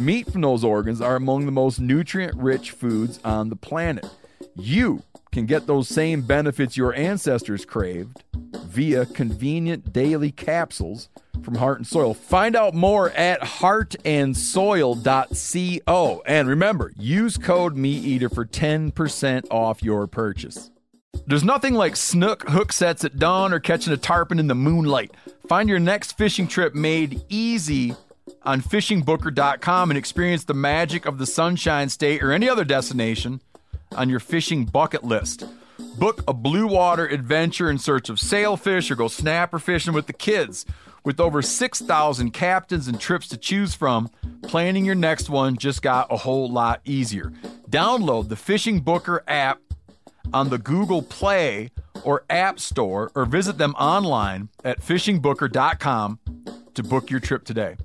Meat from those organs are among the most nutrient rich foods on the planet. You can get those same benefits your ancestors craved via convenient daily capsules from Heart and Soil. Find out more at heartandsoil.co. And remember, use code MeatEater for 10% off your purchase. There's nothing like snook hook sets at dawn or catching a tarpon in the moonlight. Find your next fishing trip made easy on fishingbooker.com and experience the magic of the Sunshine State or any other destination on your fishing bucket list. Book a blue water adventure in search of sailfish or go snapper fishing with the kids. With over 6,000 captains and trips to choose from, planning your next one just got a whole lot easier. Download the Fishing Booker app on the Google Play or App Store or visit them online at fishingbooker.com to book your trip today.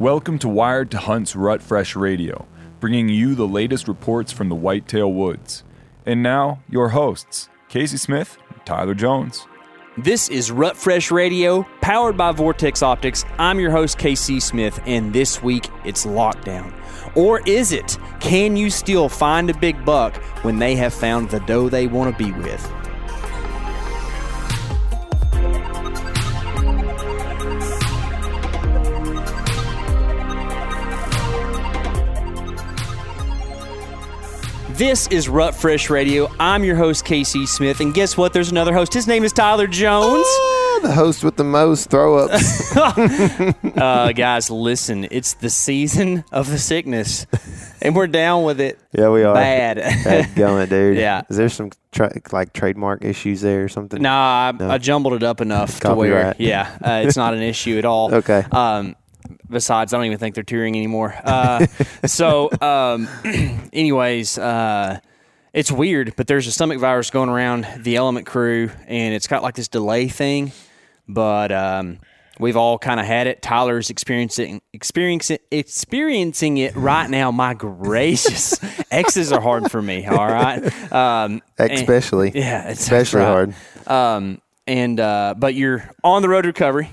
Welcome to Wired to Hunt's Rut Fresh Radio, bringing you the latest reports from the Whitetail Woods. And now, your hosts, Casey Smith and Tyler Jones. This is Rut Fresh Radio, powered by Vortex Optics. I'm your host, KC Smith, and this week it's lockdown. Or is it? Can you still find a big buck when they have found the doe they want to be with? This is Rut Fresh Radio. I'm your host, Casey Smith, and guess what? There's another host. His name is Tyler Jones. Ah, the host with the most throw ups. uh, guys, listen, it's the season of the sickness, and we're down with it. yeah, we are. Bad. Bad going, dude. Yeah. Is there some tra- like trademark issues there or something? Nah, I, I jumbled it up enough to where, yeah, uh, it's not an issue at all. Okay. Um, besides, I don't even think they're touring anymore. Uh, so, um, anyways, uh, it's weird, but there's a stomach virus going around the Element crew, and it's got like this delay thing. But um, we've all kind of had it. Tyler's experiencing experiencing experiencing it right now. My gracious, X's are hard for me. All right, um, and- Especially. yeah, it's Especially right. hard. Um, and uh, but you're on the road to recovery.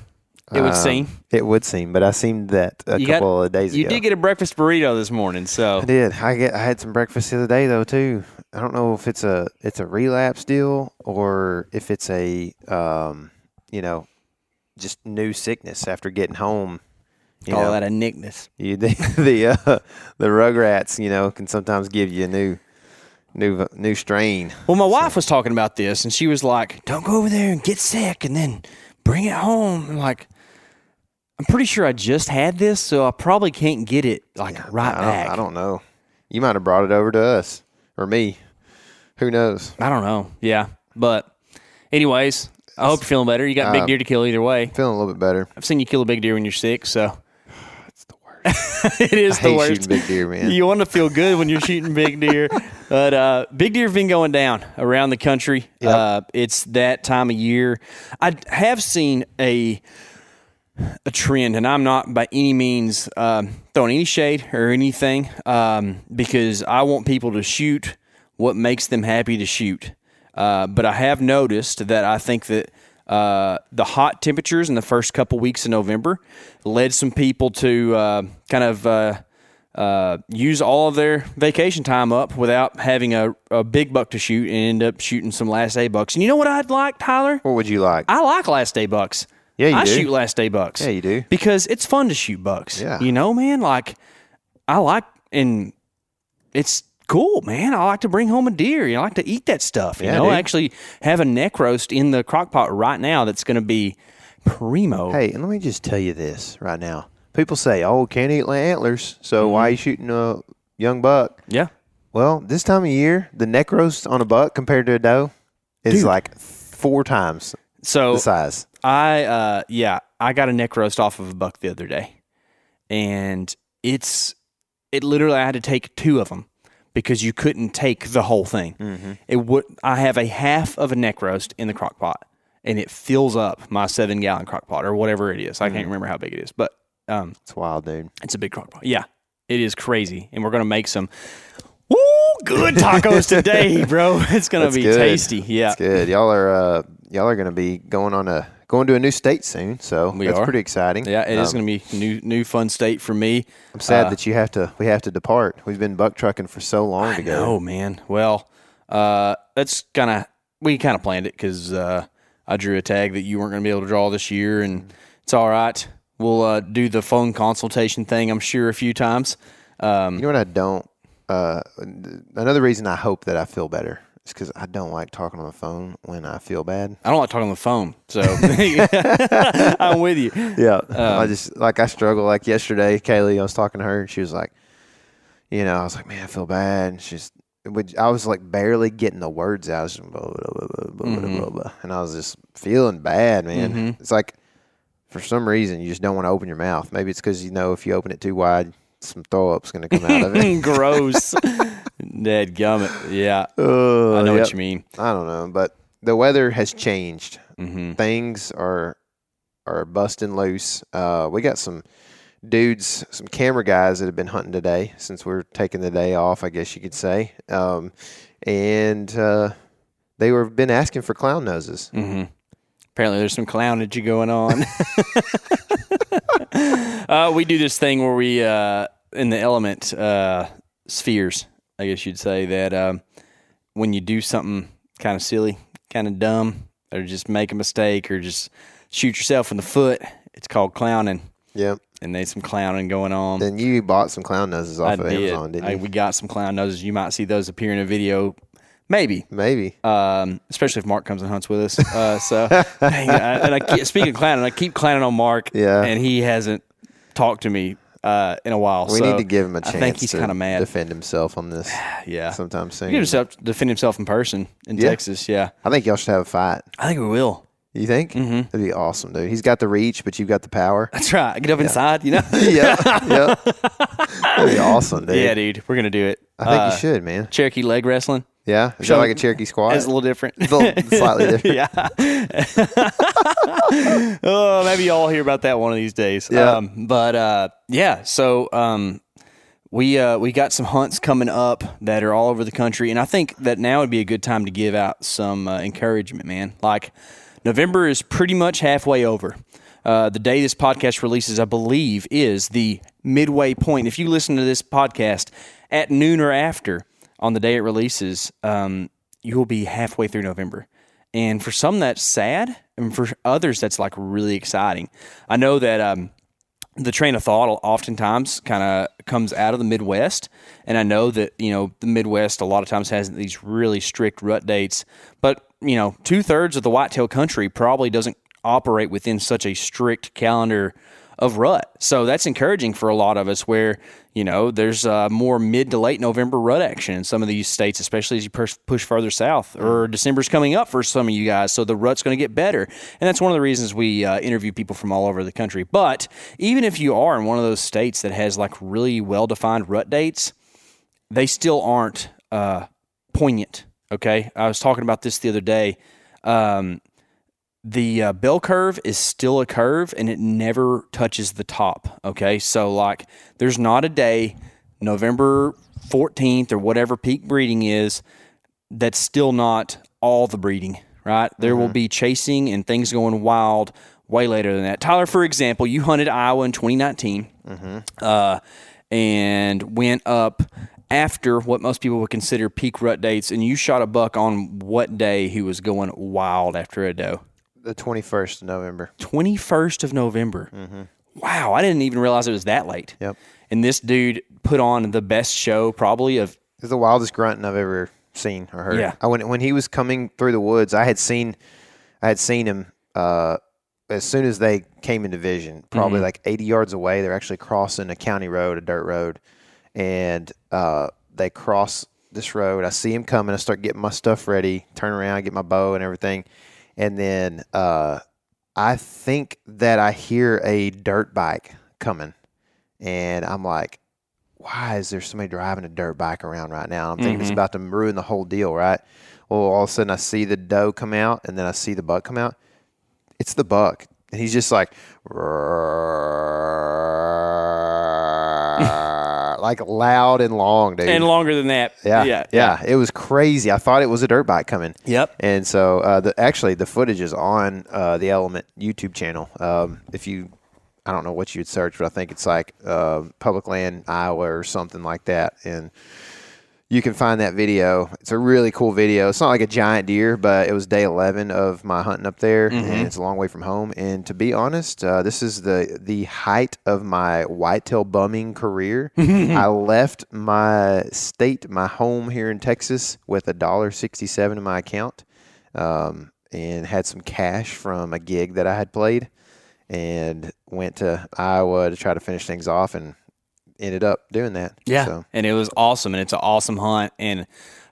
It would Um, seem It would seem, but I seemed that a you couple got, of days You ago. You did get a breakfast burrito this morning, so I did. I get. I had some breakfast the other day though too. I don't know if it's a it's a relapse deal or if it's a um you know just new sickness after getting home. You call know, that a nickness. You the the uh, the Rugrats, you know, can sometimes give you a new new new strain. Well, my wife was talking about this, and she was like, "Don't go over there and get sick, and then bring it home." I'm like, I'm pretty sure I just had this, so I probably can't get it like right I back. I don't know. You might have brought it over to us or me. Who knows? I don't know. Yeah, but anyways, I hope you're feeling better. You got big Uh, deer to kill either way. Feeling a little bit better. I've seen you kill a big deer when you're sick, so it's the worst. it is I the worst. shooting big deer, man. You want to feel good when you're shooting big deer, but uh, big deer have been going down around the country. Uh, it's that time of year. I have seen a a trend, and I'm not by any means um, throwing any shade or anything, um, because I want people to shoot what makes them happy to shoot. Uh, but I have noticed that I think that uh, the hot temperatures in the first couple weeks of November led some people to uh, kind of uh, uh, use all of their vacation time up without having a, a big buck to shoot and end up shooting some last day bucks. And you know what I'd like, Tyler? What would you like? I like last day bucks. Yeah, you I do. shoot last day bucks. Yeah, you do. Because it's fun to shoot bucks. Yeah. You know, man, like I like and it's cool, man. I like to bring home a deer. You know, I like to eat that stuff. You Yeah, know, dude. I actually have a neck roast in the crock pot right now that's gonna be primo. Hey, and let me just tell you this right now. people say, "Oh, can't eat antlers, so why are you shooting a young buck?" Yeah. Well, this time of year, the neck roast on a buck compared to a doe is like four times So the size. I uh yeah, I got a neck roast off of a buck the other day. And it's it literally I had to take two of them because you couldn't take the whole thing. It would I have a half of a neck roast in the crock pot and it fills up my 7 gallon crock pot or whatever it is. I can't remember how big it is, but um It's wild, dude. it's a big crock pot. Yeah. It is crazy and we're going to make some good tacos today, bro. It's going to That's be good. tasty. Yeah. It's good. Y'all are uh, y'all are going to be going on a going to a new state soon, so We that's are. pretty exciting. Yeah, it is Um, going to be new new fun state for me. I'm sad that you have to we have to depart. We've been buck trucking for so long together. Oh man. Well, uh, that's kind of we kind of planned it because uh, I drew a tag that you weren't going to be able to draw this year, and it's all right. We'll uh, do the phone consultation thing. I'm sure a few times. Um, You know what I don't? Uh, another reason I hope that I feel better is because I don't like talking on the phone when I feel bad. I don't like talking on the phone, so I'm with you. Yeah, Um, I just like I struggle. Like yesterday, Kaylee, I was talking to her, and she was like, you know, I was like, man, I feel bad. And she's, which I was like barely getting the words out, just blah, Mm-hmm. blah, blah, and I was just feeling bad, man. It's like for some reason you just don't want to open your mouth. Maybe it's because you know if you open it too wide, some throw up's going to come out of it. Gross. Dead gummit. Yeah, Uh, I know yep. what you mean. I don't know, but the weather has changed. hmm Things are are busting loose. Uh, we got some dudes, some camera guys that have been hunting today since we're taking the day off. I guess you could say, um, and uh, they were been asking for clown noses. hmm Apparently, there's some clownage going on. uh, we do this thing where we, uh, in the element uh, spheres, I guess you'd say that um, when you do something kind of silly, kind of dumb, or just make a mistake, or just shoot yourself in the foot, it's called clowning. Yep. And there's some clowning going on. Then you bought some clown noses off I of did. Amazon, didn't I- you? we got some clown noses. You might see those appear in a video, maybe Maybe. um, especially if Mark comes and hunts with us. Uh, so, dang, I, and I keep, speaking of clowning, I keep clowning on Mark, Yeah. and he hasn't talked to me uh, in a while. we so need to give him a chance. I think he's kind of mad. Defend himself on this yeah, sometime soon. he can himself defend himself in person in Yeah. Texas. Yeah, I think y'all should have a fight. I think we will. You think? Mm-hmm. That'd be awesome, dude. He's got the reach, but you've got the power. That's right. Get up inside, you know. yeah, yeah. That'd be awesome, dude. yeah, dude, we're gonna do it. I think Uh, you should, man. Cherokee leg wrestling. Yeah, is show- that like a Cherokee squat? It's a little different. It's a little slightly different. yeah. oh, maybe y'all hear about that one of these days. Yeah. Um, but uh, yeah, so um, we uh, we got some hunts coming up that are all over the country, and I think that now would be a good time to give out some uh, encouragement, man. Like November is pretty much halfway over. Uh, the day this podcast releases, I believe, is the midway point. If you listen to this podcast at noon or after on the day it releases, um, you will be halfway through November. And for some, that's sad, and for others, that's like really exciting. I know that um, the train of thought oftentimes kind of comes out of the Midwest, and I know that you know the Midwest a lot of times has these really strict rut dates, but you know two thirds of the whitetail country probably doesn't operate within such a strict calendar of rut. So that's encouraging for a lot of us where, you know, there's uh, more mid to late November rut action in some of these states, especially as you push, push further south or December's coming up for some of you guys. So the rut's going to get better. And that's one of the reasons we uh, interview people from all over the country. But even if you are in one of those states that has like really well defined rut dates, they still aren't uh, poignant. Okay. I was talking about this the other day. Um, the uh, bell curve is still a curve and it never touches the top. Okay. So, like, there's not a day, November 14th or whatever peak breeding is, that's still not all the breeding, right? There will be chasing and things going wild way later than that. Tyler, for example, you hunted Iowa in 2019 uh, and went up after what most people would consider peak rut dates, and you shot a buck on what day he was going wild after a doe? The 21st of November. 21st of November. Wow, I didn't even realize it was that late. Yep. And this dude put on the best show probably of It's the wildest grunting I've ever seen or heard. Yeah. I when when he was coming through the woods, I had seen I had seen him uh as soon as they came into vision, probably Mhm. like 80 yards away, they're actually crossing a county road, a dirt road, and uh, they cross this road. I see him coming. I start getting my stuff ready, turn around, get my bow and everything, and then uh, I think that I hear a dirt bike coming, and I'm like, why is there somebody driving a dirt bike around right now? I'm thinking it's Mhm. about to ruin the whole deal, right? Well, all of a sudden I see the doe come out, and then I see the buck come out. It's the buck, and he's just like, like loud and long, dude. and longer than that. yeah, yeah, yeah, It was crazy. I thought it was a dirt bike coming. Yep. And so, uh, the actually the footage is on uh, the Element YouTube channel. Um, if you, I don't know what you'd search, but I think it's like uh, Public Land Iowa or something like that, and you can find that video. It's a really cool video. It's not like a giant deer, but it was day 11 of my hunting up there, and it's a long way from home. And to be honest, uh, this is the the height of my whitetail bumming career. I left my state, my home here in Texas, with a dollar sixty-seven in my account, um, and had some cash from a gig that I had played, and went to Iowa to try to finish things off, and ended up doing that. Yeah, So. and it was awesome, and it's an awesome hunt, and I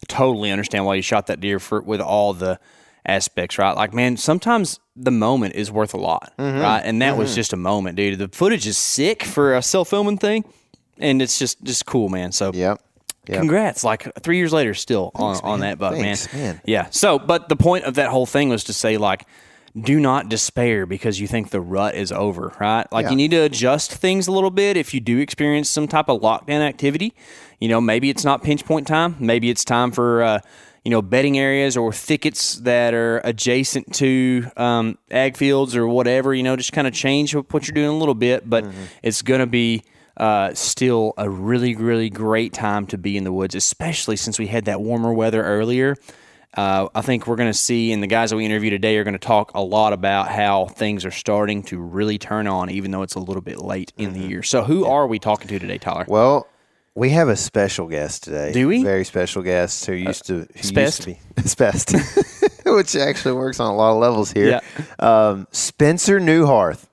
totally understand why you shot that deer for with all the aspects, right? Like, man, sometimes the moment is worth a lot, Mm-hmm. right? And that was just a moment, dude. The footage is sick for a self filming thing, and it's just just cool, man. So, Yep. Yep. congrats! Like three years later, still on on that buck, Thanks, man. Yeah. So, but the point of that whole thing was to say, like, do not despair because you think the rut is over, right? Like, Yeah. you need to adjust things a little bit if you do experience some type of lockdown activity. You know, maybe it's not pinch point time. Maybe it's time for, uh, you know, bedding areas or thickets that are adjacent to um, ag fields or whatever. You know, just kind of change what you're doing a little bit, but it's going to be uh, still a really, really great time to be in the woods, especially since we had that warmer weather earlier. Uh, I think we're going to see, and the guys that we interview today are going to talk a lot about how things are starting to really turn on, even though it's a little bit late in the year. So, who are we talking to today, Tyler? Well, we have a special guest today. Do we? Very special guest who used to who used Spest? to be Spest, which actually works on a lot of levels here. Um, Spencer Neuharth.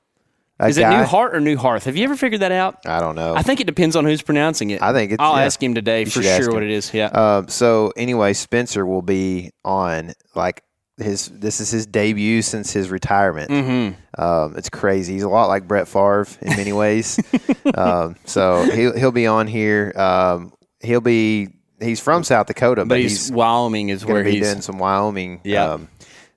Is it guy- New Heart or New Hearth? Have you ever figured that out? I don't know. I think it depends on who's pronouncing it. I think it's- I'll yeah. ask him today You for sure what it is. Yeah. Um, so anyway, Spencer will be on like his. This is his debut since his retirement. mm-hmm. Um, it's crazy. He's a lot like Brett Favre in many ways. um, so he'll he'll be on here. Um, he'll be. He's from South Dakota, but, But he's, Wyoming is where he's. doing some Wyoming Yeah.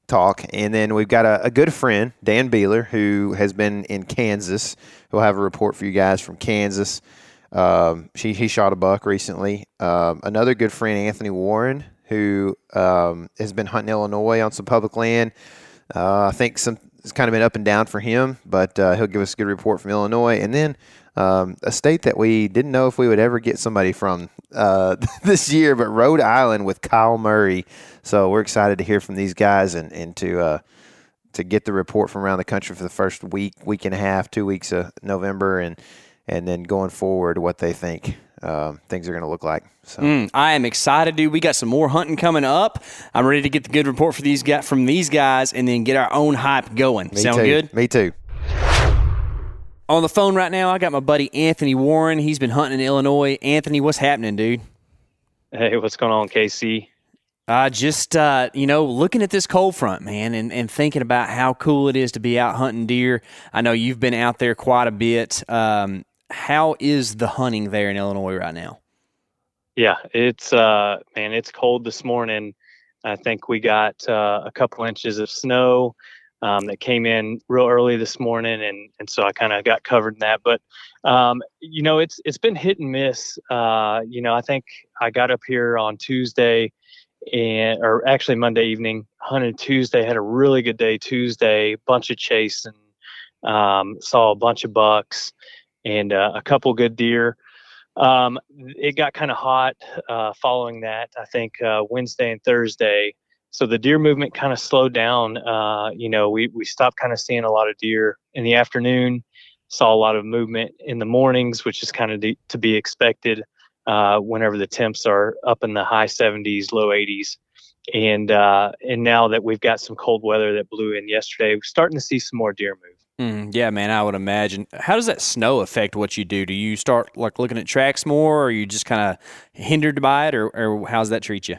Talk. And then we've got a, a good friend, Dan Beeler, who has been in Kansas. Who'll have a report for you guys from Kansas. Um, she, he shot a buck recently. Um, another good friend, Anthony Warren, who um, has been hunting Illinois on some public land. Uh, I think some it's kind of been up and down for him, but uh, he'll give us a good report from Illinois. And then um, a state that we didn't know if we would ever get somebody from uh, this year, but Rhode Island with Kyle Murray. So we're excited to hear from these guys and, and to uh, to get the report from around the country for the first week, week and a half, two weeks of November, and and then going forward, what they think um, things are going to look like. So Mm, I am excited, dude. We got some more hunting coming up. I'm ready to get the good report for these guys from these guys, and then get our own hype going. me Sound too. good? Me too. On the phone right now, I got my buddy Anthony Warren. He's been hunting in Illinois. Anthony, what's happening, dude? Hey, what's going on, KC? Uh, just uh, you know, looking at this cold front, man, and, and thinking about how cool it is to be out hunting deer. I know you've been out there quite a bit. Um, how is the hunting there in Illinois right now? Yeah, it's uh man, it's cold this morning. I think we got uh, a couple inches of snow um, that came in real early this morning, and and so I kind of got covered in that. But um, you know, it's it's been hit and miss. Uh, you know, I think I got up here on Tuesday, and or actually Monday evening, hunted Tuesday, had a really good day Tuesday, bunch of chasing, um, saw a bunch of bucks, and uh, a couple good deer. Um, it got kind of hot uh, following that. I think uh, Wednesday and Thursday. So the deer movement kind of slowed down. Uh, you know, we we stopped kind of seeing a lot of deer in the afternoon. Saw a lot of movement in the mornings, which is kind of to be expected uh, whenever the temps are up in the high 70s, low 80s. and uh, and now that we've got some cold weather that blew in yesterday, we're starting to see some more deer move. Mm, yeah, man, I would imagine. How does that snow affect what you do? Do you start like looking at tracks more, or are you just kind of hindered by it, or, or how's that treat you?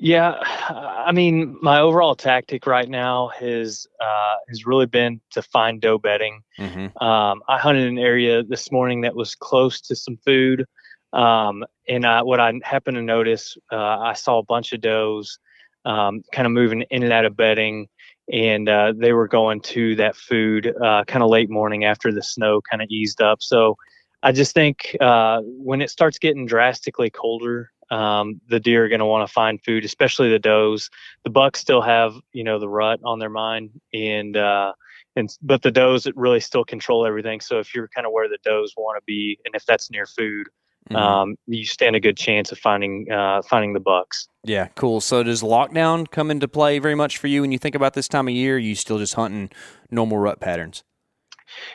Yeah, I mean, my overall tactic right now has uh, has really been to find doe bedding. Mm-hmm. Um, I hunted an area this morning that was close to some food, um, and I, what I happened to notice, uh, I saw a bunch of does um, kind of moving in and out of bedding and uh, they were going to that food uh, kind of late morning after the snow kind of eased up. So I just think uh, when it starts getting drastically colder, um, the deer are going to want to find food, especially the does. The bucks still have you know the rut on their mind, and uh, and but the does really still control everything. So if you're kind of where the does want to be, and if that's near food, Mhm. um, you stand a good chance of finding uh, finding the bucks. Yeah, cool. So does lockdown come into play very much for you when you think about this time of year? Are you still just hunting normal rut patterns?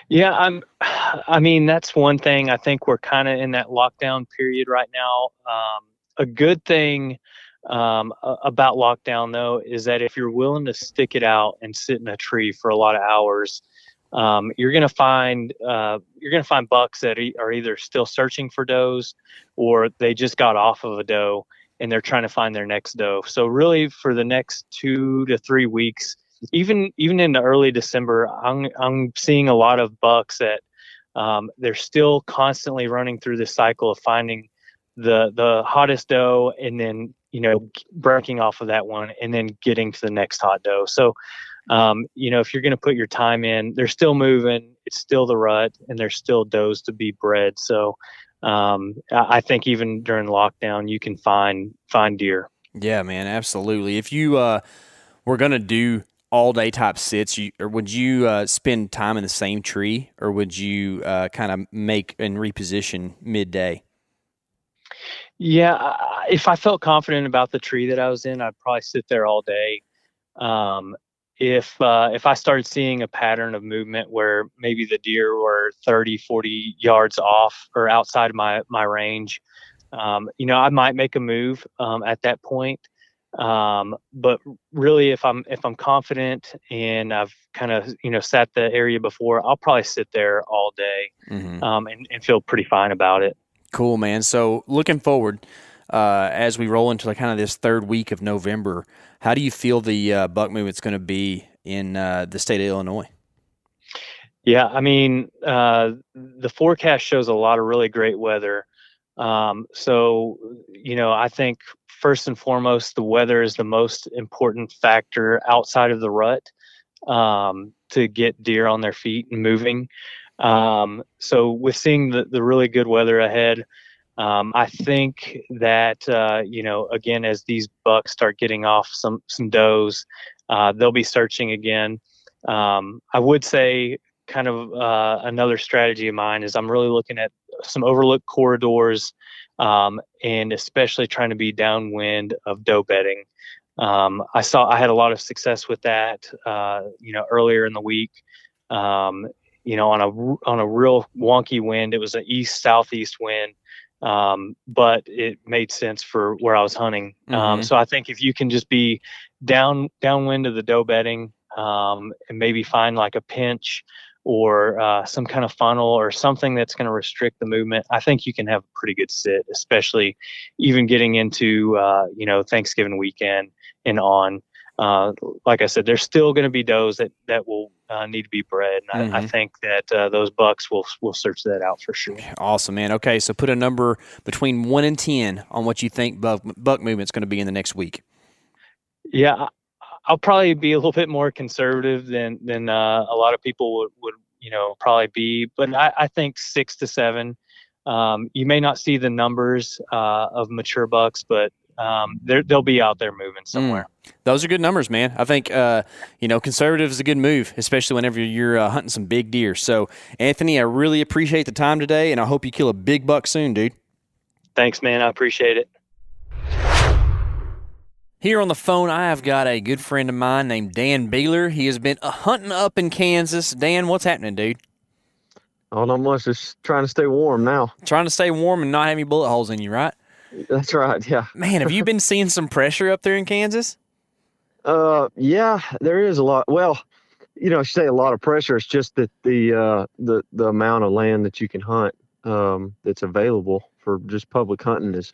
Yeah, I'm. I mean, that's one thing. I think we're kind of in that lockdown period right now. Um, a good thing um, about lockdown, though, is that if you're willing to stick it out and sit in a tree for a lot of hours, um, you're gonna find uh, you're gonna find bucks that are either still searching for does, or they just got off of a doe and they're trying to find their next doe. So really, for the next two to three weeks, even even into early December, I'm I'm seeing a lot of bucks that um, they're still constantly running through this cycle of finding the the hottest doe and then you know breaking off of that one and then getting to the next hot doe. So um, you know if you're going to put your time in, they're still moving. It's still the rut, and there's still does to be bred. So um, I think even during lockdown, you can find find deer. Yeah, man, absolutely. If you uh, were gonna do all day type sits, you or would you uh, spend time in the same tree, or would you uh, kind of make and reposition midday? Yeah, if I felt confident about the tree that I was in, I'd probably sit there all day. Um, if uh, if I started seeing a pattern of movement where maybe the deer were 30, 40 yards off or outside my my range, um, you know, I might make a move um, at that point. Um, but really, if I'm if I'm confident and I've kind of you know sat the area before, I'll probably sit there all day Mm-hmm. um, and, and feel pretty fine about it. Cool, man. So looking forward, uh, as we roll into the kind of this third week of November, how do you feel the uh, buck movement's going to be in uh, the state of Illinois? Yeah, I mean, uh, the forecast shows a lot of really great weather. Um, so, you know, I think first and foremost, the weather is the most important factor outside of the rut um, to get deer on their feet and moving. Um, so, with seeing the, the really good weather ahead, um, I think that uh, you know, again, as these bucks start getting off some some does, uh, they'll be searching again. Um, I would say kind of uh, another strategy of mine is I'm really looking at some overlooked corridors um, and especially trying to be downwind of doe bedding. Um, I saw I had a lot of success with that, uh, you know, earlier in the week. Um, you know, on a on a real wonky wind, it was an east southeast wind, um, but it made sense for where I was hunting. Um, Mhm. so I think if you can just be down downwind of the doe bedding um, and maybe find like a pinch or uh, some kind of funnel or something that's going to restrict the movement, I think you can have a pretty good sit, especially even getting into uh, you know Thanksgiving weekend and on. Uh, like I said, there's still going to be does that that will uh, need to be bred, and I, I Mhm. think that uh, those bucks will will search that out for sure. Awesome, man. Okay, so put a number between one and ten on what you think buck, buck movement's going to be in the next week. Yeah, I- I'll probably be a little bit more conservative than than uh, a lot of people would, would you know probably be, but I, I think six to seven. Um, you may not see the numbers uh, of mature bucks, but um, they're- they'll be out there moving somewhere. Those are good numbers, man. I think uh, you know conservative is a good move, especially whenever you're uh, hunting some big deer. So, Anthony, I really appreciate the time today, and I hope you kill a big buck soon, dude. Thanks, man. I appreciate it. Here on the phone, I have got a good friend of mine named Dan Beeler. He has been uh, hunting up in Kansas. Dan, what's happening, dude? Oh, not much. Just trying to stay warm now. Trying to stay warm and not have any bullet holes in you, right? That's right. Yeah. Man, have you been seeing some pressure up there in Kansas? Uh, yeah, there is a lot. Well, you know, I say a lot of pressure. It's just that the uh, the the amount of land that you can hunt um, that's available for just public hunting is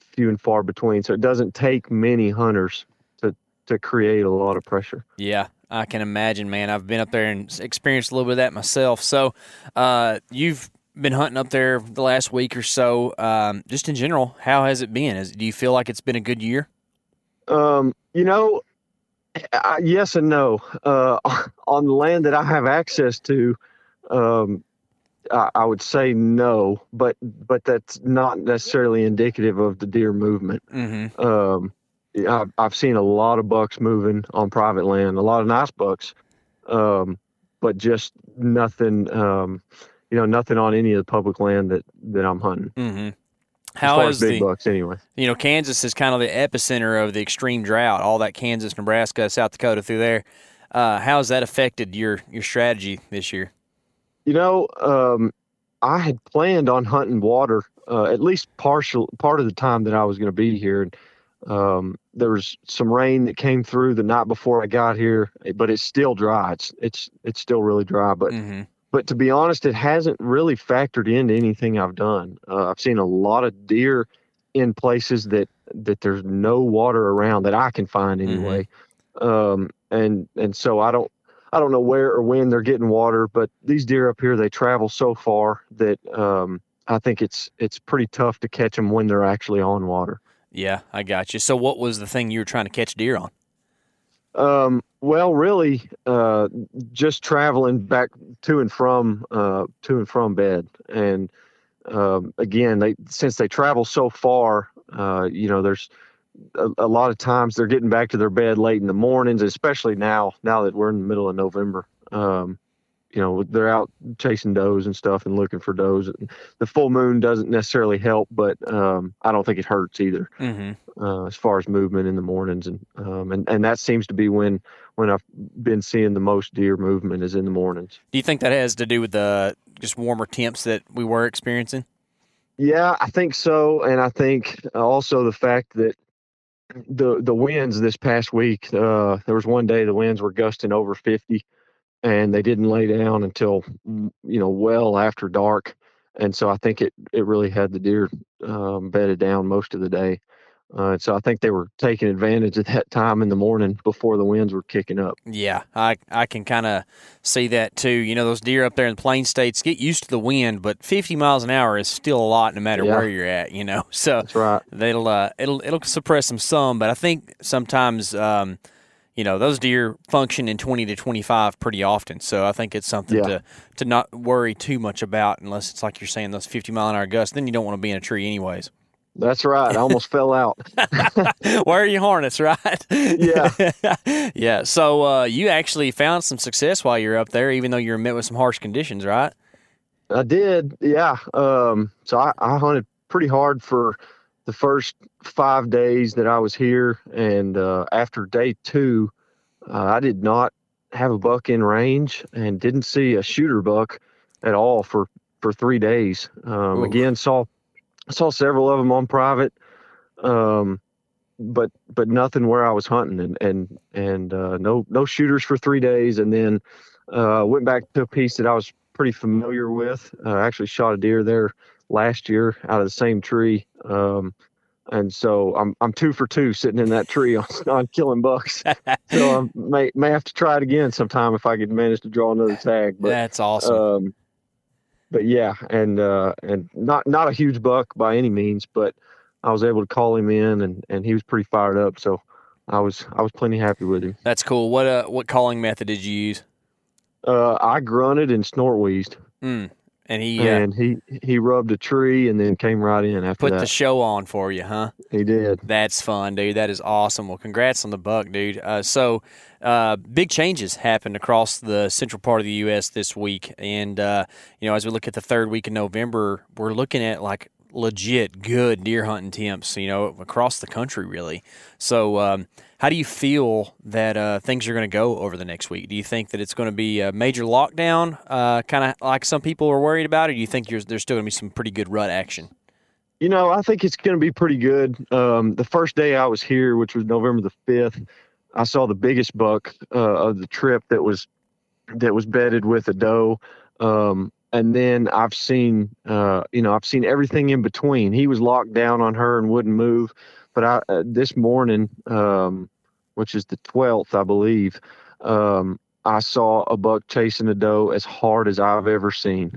few and far between. So it doesn't take many hunters to to create a lot of pressure. Yeah, I can imagine, man. I've been up there and experienced a little bit of that myself. So, uh, you've been hunting up there the last week or so. Um, just in general, how has it been? Is, do you feel like it's been a good year? Um, you know, I, yes and no. Uh, on the land that I have access to, um, I, I would say no, but but that's not necessarily indicative of the deer movement. Mm-hmm. Um, I've, I've seen a lot of bucks moving on private land, a lot of nice bucks, um, but just nothing. You know, nothing on any of the public land that that I'm hunting. Mm-hmm. has as big the bucks anyway? you know Kansas is kind of the epicenter of the extreme drought. All that Kansas, Nebraska, South Dakota through there. Uh, how has that affected your your strategy this year? You know, um, I had planned on hunting water uh, at least partial part of the time that I was going to be here. And um, there was some rain that came through the night before I got here, but it's still dry. It's it's it's still really dry. But Mm-hmm. But to be honest, it hasn't really factored into anything I've done. Uh, I've seen a lot of deer in places that that there's no water around that I can find anyway. Um, and and so I don't I don't know where or when they're getting water, but these deer up here they travel so far that um, I think it's it's pretty tough to catch them when they're actually on water. Yeah, I got you. So, what was the thing you were trying to catch deer on? Um, well, really, uh, just traveling back to and from uh, to and from bed, and um, again, they since they travel so far, uh, you know, there's a, a lot of times they're getting back to their bed late in the mornings, especially now now that we're in the middle of November. Um, you know, they're out chasing does and stuff and looking for does. The full moon doesn't necessarily help, but um, I don't think it hurts either Mm-hmm. uh, as far as movement in the mornings, and um, and and that seems to be when when I've been seeing the most deer movement is in the mornings. Do you think that has to do with the just warmer temps that we were experiencing? Yeah, I think so, and I think also the fact that the the winds this past week, uh, there was one day the winds were gusting over fifty, and they didn't lay down until mm, you know well after dark, and so I think it it really had the deer um, bedded down most of the day. Uh, and so I think they were taking advantage of that time in the morning before the winds were kicking up. Yeah, I I can kind of see that too. You know, those deer up there in the plain states get used to the wind, but 50 miles an hour is still a lot no matter Yeah. where you're at. You know, so That's right. they'll uh, it'll it'll suppress them some, but I think sometimes um, you know those deer function in 20 to 25 pretty often. So I think it's something Yeah. to to not worry too much about unless it's like you're saying those 50 mile an hour gusts. Then you don't want to be in a tree anyways. That's right. I almost fell out. Where are your hornets, right? Yeah. yeah. So uh, you actually found some success while you're up there, even though you were met with some harsh conditions, right? I did, yeah. Um, so I, I hunted pretty hard for the first five days that I was here, and uh, after day two, uh, I did not have a buck in range and didn't see a shooter buck at all for for three days. Um, again, saw saw several of them on private, um, but but nothing where I was hunting, and and and uh, no no shooters for three days, and then uh, went back to a piece that I was pretty familiar with. Uh, I actually shot a deer there last year out of the same tree. Um, and so I'm I'm two for two sitting in that tree on, on killing bucks. So I may may have to try it again sometime if I could manage to draw another tag. But That's awesome. um, but yeah, and uh, and not not a huge buck by any means, but I was able to call him in, and and he was pretty fired up. So I was I was plenty happy with him. That's cool. What uh, what calling method did you use? Uh, I grunted and snort wheezed. Mm. And he uh, and he he rubbed a tree and then came right in after that. put that. the show on for you, huh? he did. That's fun, dude. That is awesome. Well, congrats on the buck, dude. Uh, so, uh, big changes happened across the central part of the U.S. this week, and uh, you know, as we look at the third week of November, we're looking at like legit good deer hunting temps, you know, across the country, really. So, um, how do you feel that uh, things are going to go over the next week? Do you think that it's going to be a major lockdown, uh, kind of like some people are worried about, or do you think there's still going to be some pretty good rut action? You know, I think it's going to be pretty good. Um, the first day I was here, which was November the fifth, I saw the biggest buck uh, of the trip that was that was bedded with a doe. Um, and then I've seen, uh, you know, I've seen everything in between. He was locked down on her and wouldn't move. But I, uh, this morning, um, which is the 12th, I believe, um, I saw a buck chasing a doe as hard as I've ever seen.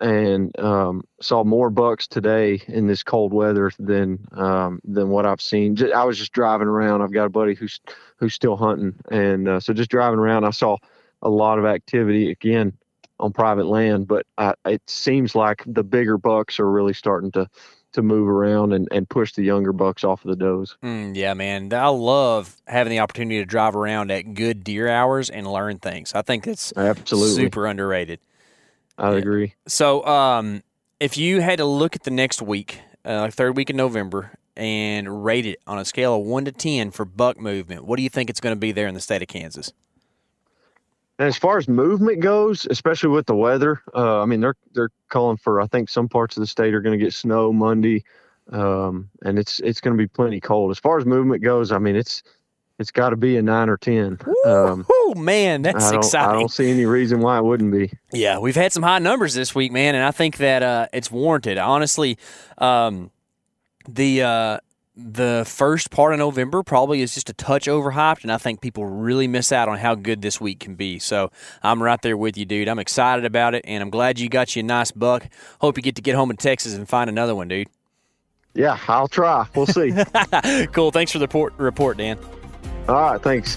And um, saw more bucks today in this cold weather than um, than what I've seen. I was just driving around. I've got a buddy who's who's still hunting, and uh, so just driving around, I saw a lot of activity again on private land. But I, it seems like the bigger bucks are really starting to to move around and, and push the younger bucks off of the does. Mm, yeah, man. I love having the opportunity to drive around at good deer hours and learn things. I think it's absolutely super underrated. I agree. So, um, if you had to look at the next week, uh, third week in November, and rate it on a scale of one to ten for buck movement, what do you think it's going to be there in the state of Kansas? And as far as movement goes, especially with the weather, uh, I mean they're they're calling for I think some parts of the state are going to get snow Monday, um, and it's it's going to be plenty cold. As far as movement goes, I mean it's it's got to be a nine or ten. Um, oh man, that's I exciting! I don't see any reason why it wouldn't be. Yeah, we've had some high numbers this week, man, and I think that uh, it's warranted. Honestly, um, the uh, the first part of November probably is just a touch overhyped, and I think people really miss out on how good this week can be. So I'm right there with you, dude. I'm excited about it, and I'm glad you got you a nice buck. Hope you get to get home in Texas and find another one, dude. Yeah, I'll try. We'll see. cool. Thanks for the report, report Dan. All right. Thanks.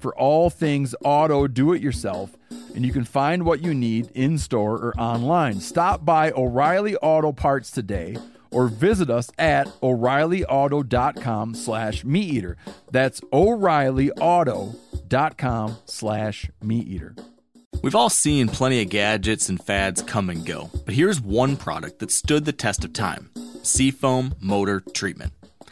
for all things auto do it yourself and you can find what you need in store or online. Stop by O'Reilly Auto Parts today or visit us at o'reillyauto.com slash meat eater. That's o'reillyauto.com slash meat eater. We've all seen plenty of gadgets and fads come and go, but here's one product that stood the test of time Seafoam Motor Treatment.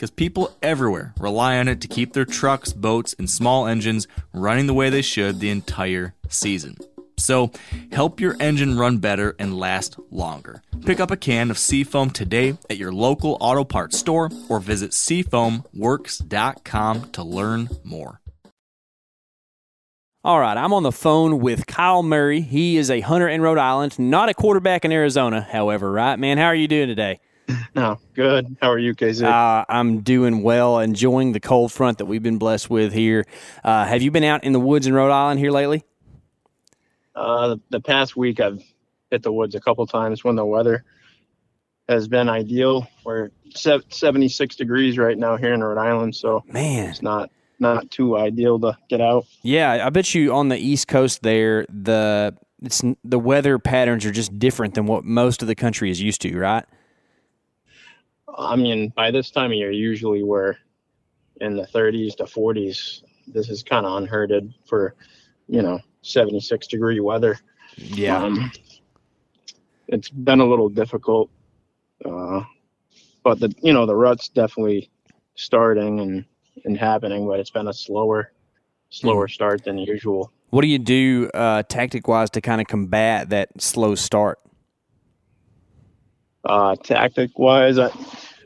Because people everywhere rely on it to keep their trucks, boats, and small engines running the way they should the entire season. So, help your engine run better and last longer. Pick up a can of Seafoam today at your local auto parts store or visit seafoamworks.com to learn more. All right, I'm on the phone with Kyle Murray. He is a hunter in Rhode Island, not a quarterback in Arizona, however, right? Man, how are you doing today? No, good. How are you, Casey? Uh, I'm doing well, enjoying the cold front that we've been blessed with here. Uh, have you been out in the woods in Rhode Island here lately? Uh, the, the past week, I've hit the woods a couple times when the weather has been ideal. We're 76 degrees right now here in Rhode Island, so Man, it's not not too ideal to get out. yeah, I bet you on the East Coast there, the it's the weather patterns are just different than what most of the country is used to, right? I mean, by this time of year, usually we're in the 30s to 40s. This is kind of unheard for, you know, 76 degree weather. Yeah, Um, it's been a little difficult, uh, but the you know the rut's definitely starting and and happening, but it's been a slower slower start than usual. What do you do uh, tactic wise to kind of combat that slow start? Uh, tactic wise, I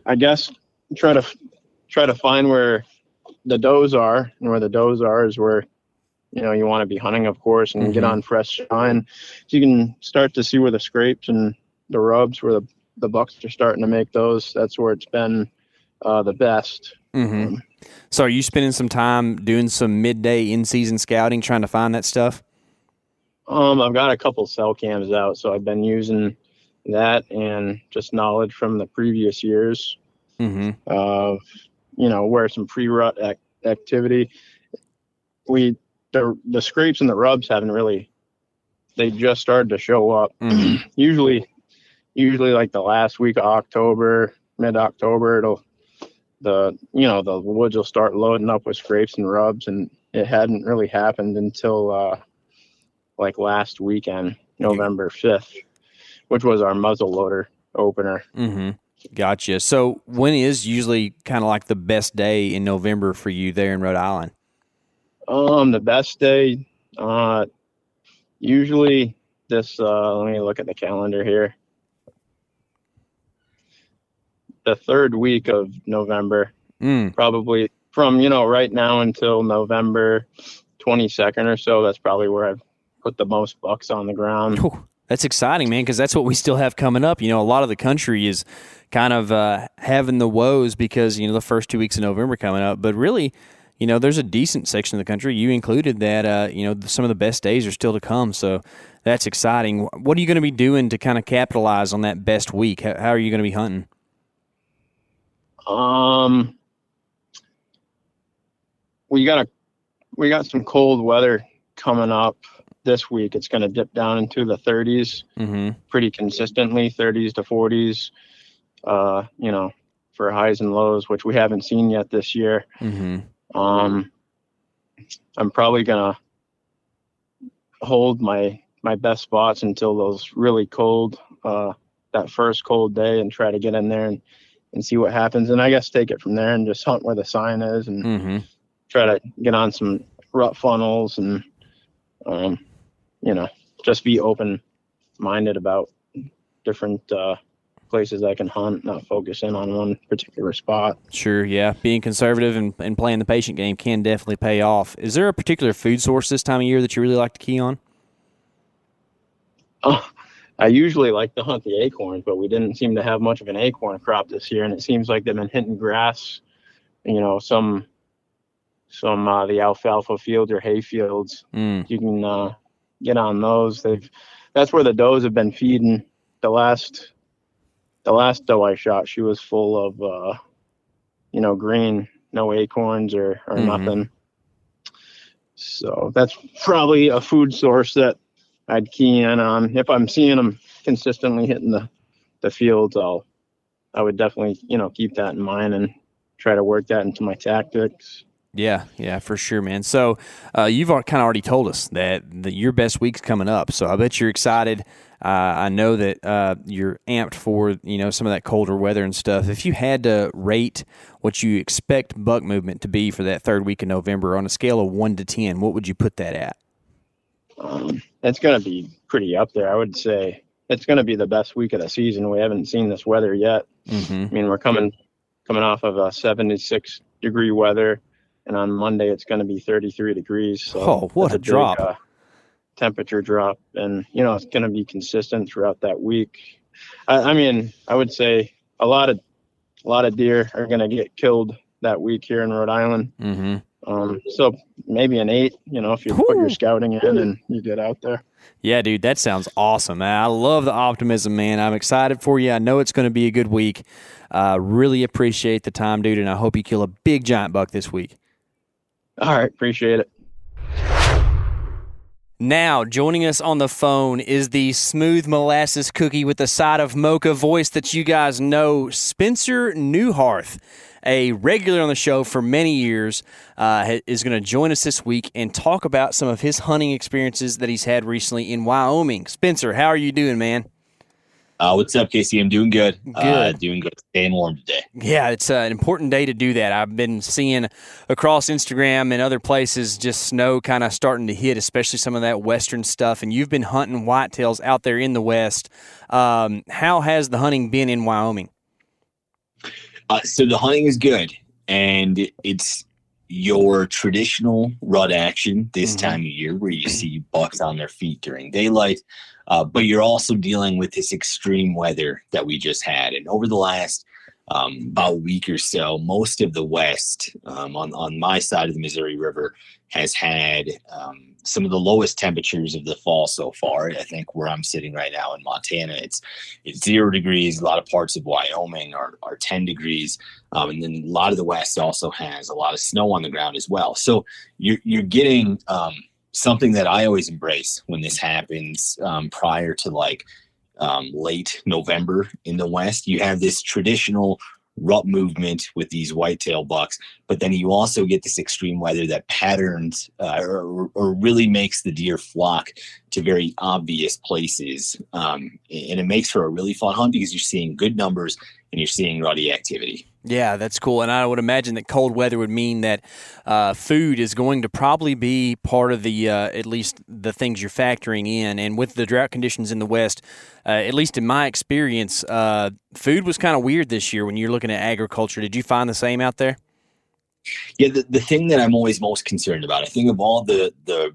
I guess try to try to find where the does are, and where the does are is where you know you want to be hunting, of course, and get Mhm. on fresh shine. So you can start to see where the scrapes and the rubs, where the the bucks are starting to make those. That's where it's been uh, the best. Mm-hmm. So, are you spending some time doing some midday in season scouting, trying to find that stuff? Um, I've got a couple cell cams out, so I've been using that and just knowledge from the previous years Mm-hmm. of you know where some pre-rut ac- activity. We the the scrapes and the rubs haven't really they just started to show up. Mhm. usually, usually like the last week of October, mid October, it'll the you know the woods will start loading up with scrapes and rubs, and it hadn't really happened until uh, like last weekend, November fifth, which was our muzzle loader opener. Mm-hmm. Gotcha. So, when is usually kind of like the best day in November for you there in Rhode Island? Um, the best day, uh, usually this. Uh, let me look at the calendar here. The third week of November, Mm. probably from you know right now until November twenty second or so. That's probably where I've put the most bucks on the ground. Whew. That's exciting, man, because that's what we still have coming up. You know, a lot of the country is kind of uh, having the woes because, you know, the first two weeks of November coming up. But really, you know, there's a decent section of the country, you included, that, uh, you know, some of the best days are still to come. So that's exciting. What are you going to be doing to kind of capitalize on that best week? How, how are you going to be hunting? Um, we got a we got some cold weather coming up this week. It's going to dip down into the 30s Mm-hmm. pretty consistently, 30s to 40s. Uh, you know, for highs and lows, which we haven't seen yet this year. Mm-hmm. Um, I'm probably gonna hold my my best spots until those really cold uh, that first cold day and try to get in there and, and see what happens. And I guess take it from there and just hunt where the sign is and Mm-hmm. try to get on some rut funnels and um, you know just be open minded about different uh, places I can hunt, not focus in on one particular spot. Sure, yeah. Being conservative and, and playing the patient game can definitely pay off. Is there a particular food source this time of year that you really like to key on? Oh, I usually like to hunt the acorns, but we didn't seem to have much of an acorn crop this year, and it seems like they've been hitting grass. You know, some some uh, the alfalfa fields or hay fields. Mm. You can uh, get on those. They've that's where the does have been feeding. The last the last doe I shot, she was full of uh, you know green, no acorns or or Mhm. nothing. So that's probably a food source that I'd key in on. If I'm seeing them consistently hitting the, the fields, I'll, I would definitely, you know, keep that in mind and try to work that into my tactics. Yeah, yeah, for sure, man. So uh, you've kind of already told us that the, your best week's coming up. So I bet you're excited. Uh, I know that uh, you're amped for you know some of that colder weather and stuff. If you had to rate what you expect buck movement to be for that third week in November on a scale of one to ten, what would you put that at? Um, it's going to be pretty up there. I would say it's going to be the best week of the season. We haven't seen this weather yet. Mm-hmm. I mean, we're coming coming off of a 76 degree weather and on Monday it's going to be 33 degrees. So oh, what a, a, drop! Big, uh, temperature drop, and you know it's going to be consistent throughout that week. I, I, mean, I would say a lot of a lot of deer are going to get killed that week here in Rhode Island. Mm-hmm. Um, so maybe an eight, you know, if you Ooh. put your scouting in and you get out there. Yeah, dude, that sounds awesome. I love the optimism, man. I'm excited for you. I know it's going to be a good week. Uh, really appreciate the time, dude, and I hope you kill a big giant buck this week. All right, appreciate it. Now, joining us on the phone is the smooth molasses cookie with the side of mocha voice that you guys know, Spencer Neuharth, a regular on the show for many years, uh, is going to join us this week and talk about some of his hunting experiences that he's had recently in Wyoming. Spencer, how are you doing, man? Uh, what's up, Casey? I'm doing good. Good. Uh, doing good. Staying warm today. Yeah, it's uh, an important day to do that. I've been seeing across Instagram and other places just snow kind of starting to hit, especially some of that western stuff. And you've been hunting whitetails out there in the west. Um, how has the hunting been in Wyoming? Uh, so the hunting is good, and it's your traditional rut action this mm-hmm. time of year where you see bucks on their feet during daylight. Uh, but you're also dealing with this extreme weather that we just had. And over the last um, about a week or so, most of the West um, on, on my side of the Missouri River has had um, some of the lowest temperatures of the fall so far. I think where I'm sitting right now in Montana, it's it's zero degrees. A lot of parts of Wyoming are, are 10 degrees. Um, and then a lot of the West also has a lot of snow on the ground as well. So you're, you're getting um, something that I always embrace when this happens um, prior to like um, late November in the West. You have this traditional rut movement with these whitetail bucks, but then you also get this extreme weather that patterns uh, or, or, really makes the deer flock to very obvious places. Um, and it makes for a really fun hunt because you're seeing good numbers and you're seeing rutty activity. Yeah, that's cool. And I would imagine that cold weather would mean that uh, food is going to probably be part of the, uh, at least the things you're factoring in. And with the drought conditions in the West, uh, at least in my experience, uh, food was kind of weird this year when you're looking at agriculture. Did you find the same out there? Yeah, the, the thing that I'm always most concerned about, I think of all the, the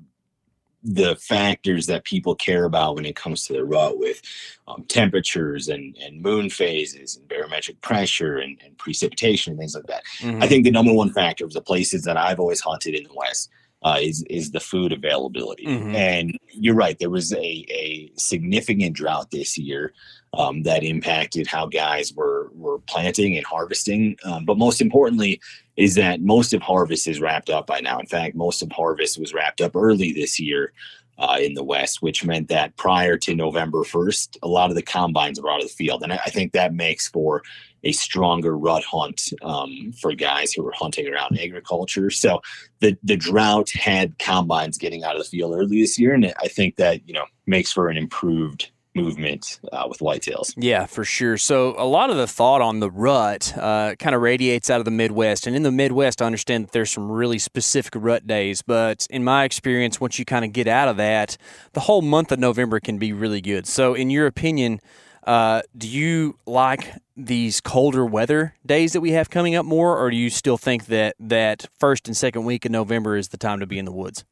the factors that people care about when it comes to the rut with um, temperatures and, and moon phases and barometric pressure and, and precipitation and things like that. Mm-hmm. I think the number one factor of the places that I've always hunted in the West uh, is is the food availability. Mm-hmm. And you're right, there was a, a significant drought this year um, that impacted how guys were were planting and harvesting. Um, but most importantly, is that most of harvest is wrapped up by now. In fact, most of harvest was wrapped up early this year. Uh, in the West, which meant that prior to November 1st, a lot of the combines were out of the field. And I, I think that makes for a stronger rut hunt um, for guys who were hunting around agriculture. So the the drought had combines getting out of the field early this year, and I think that you know makes for an improved movement uh, with whitetails. Yeah, for sure. So a lot of the thought on the rut uh, kind of radiates out of the Midwest, and in the Midwest, I understand that there's some really specific rut days. But in my experience, once you kind of get out of that, the whole month of November can be really good. So, in your opinion, uh, do you like these colder weather days that we have coming up more, or do you still think that that first and second week of November is the time to be in the woods?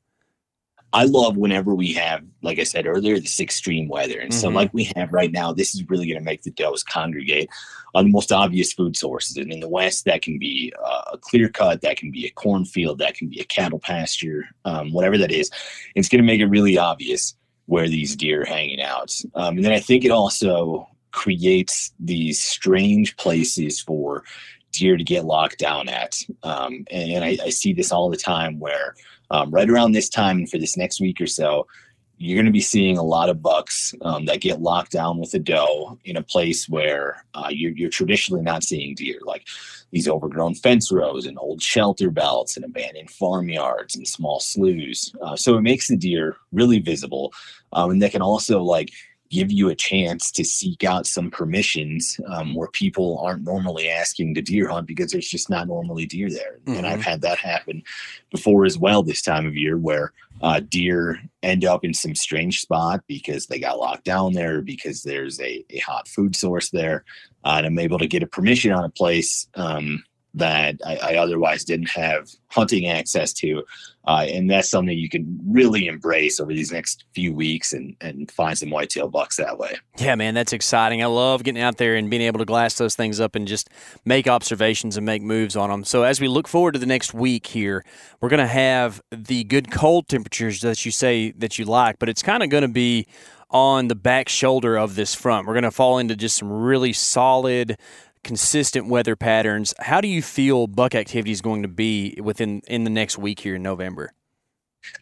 I love whenever we have, like I said earlier, this extreme weather. And mm-hmm. so, like we have right now, this is really going to make the does congregate on the most obvious food sources. And in the West, that can be uh, a clear cut, that can be a cornfield, that can be a cattle pasture, um, whatever that is. It's going to make it really obvious where these deer are hanging out. Um, and then I think it also creates these strange places for deer to get locked down at. Um, and, and I, I, see this all the time where um, right around this time for this next week or so, you're going to be seeing a lot of bucks um, that get locked down with a doe in a place where uh, you're, you're traditionally not seeing deer, like these overgrown fence rows and old shelter belts and abandoned farmyards and small sloughs. Uh, so it makes the deer really visible, um, and they can also like give you a chance to seek out some permissions um, where people aren't normally asking to deer hunt because there's just not normally deer there. Mm-hmm. And I've had that happen before as well this time of year where uh, deer end up in some strange spot because they got locked down there because there's a, a hot food source there. Uh, and I'm able to get a permission on a place um, that I, I, otherwise didn't have hunting access to. Uh, and that's something you can really embrace over these next few weeks and, and find some whitetail bucks that way. Yeah, man, that's exciting. I love getting out there and being able to glass those things up and just make observations and make moves on them. So as we look forward to the next week here, we're going to have the good cold temperatures that you say that you like, but it's kind of going to be on the back shoulder of this front. We're going to fall into just some really solid consistent weather patterns. How do you feel buck activity is going to be within in the next week here in November?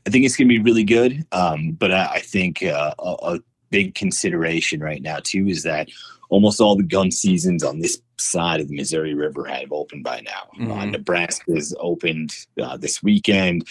I think it's going to be really good, um, but I, I think uh, a, a big consideration right now too is that almost all the gun seasons on this side of the Missouri River have opened by now. Uh, mm-hmm. Uh, Nebraska has opened uh, this weekend.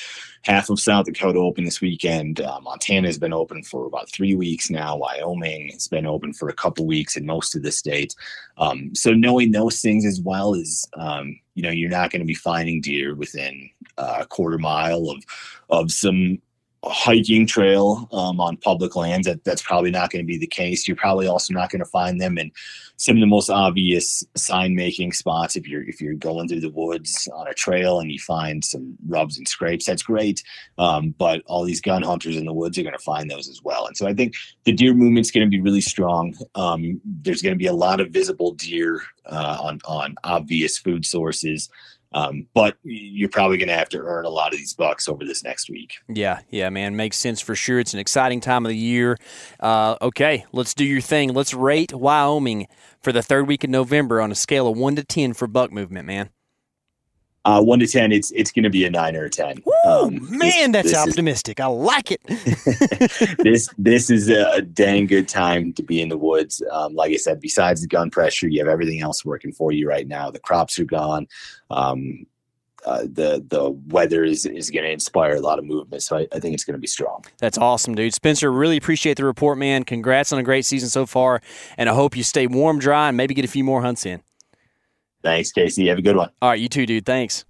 Half of South Dakota opened this weekend. Uh, Montana has been open for about three weeks now. Wyoming has been open for a couple weeks in most of the states. Um, so knowing those things as well is, um, you know, you're not going to be finding deer within uh, a quarter mile of of some hiking trail um, on public lands that that's probably not going to be the case. You're probably also not going to find them in some of the most obvious sign making spots if you're if you're going through the woods on a trail and you find some rubs and scrapes. That's great um, but all these gun hunters in the woods are going to find those as well. And so i think the deer movement's going to be really strong. Um, there's going to be a lot of visible deer uh, on on obvious food sources um, but you're probably going to have to earn a lot of these bucks over this next week. Yeah, yeah, man, makes sense for sure. It's an exciting time of the year. Uh, okay, let's do your thing. Let's rate Wyoming for the third week in November on a scale of one to ten for buck movement, man. Uh, one to ten, it's it's going to be a nine or a ten. Um, man, this, that's this optimistic. Is, I like it. this this is a, dang good time to be in the woods. Um, like I said, besides the gun pressure, you have everything else working for you right now. The crops are gone. Um, uh, the the weather is, is going to inspire a lot of movement. So I, I think it's going to be strong. That's awesome, dude. Spencer, really appreciate the report, man. Congrats on a great season so far, and I hope you stay warm, dry, and maybe get a few more hunts in. Thanks, Casey. Have a good one. All right, you too, dude. Thanks.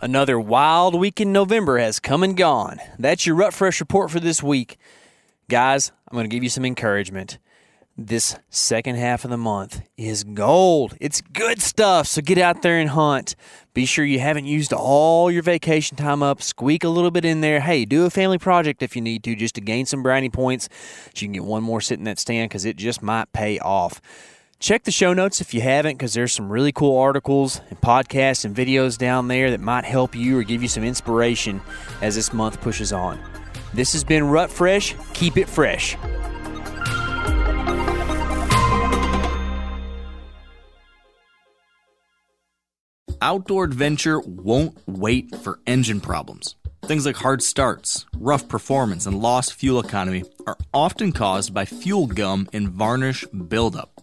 Another wild week in November has come and gone. That's your Rut Fresh report for this week. Guys, I'm going to give you some encouragement. This second half of the month is gold. It's good stuff. So get out there and hunt. Be sure you haven't used all your vacation time up. Squeak a little bit in there. Hey, do a family project if you need to just to gain some brownie points. So you can get one more sit in that stand because it just might pay off. Check the show notes if you haven't, because there's some really cool articles and podcasts and videos down there that might help you or give you some inspiration as this month pushes on. This has been Rut Fresh. Keep it fresh. Outdoor adventure won't wait for engine problems. Things like hard starts, rough performance, and lost fuel economy are often caused by fuel gum and varnish buildup.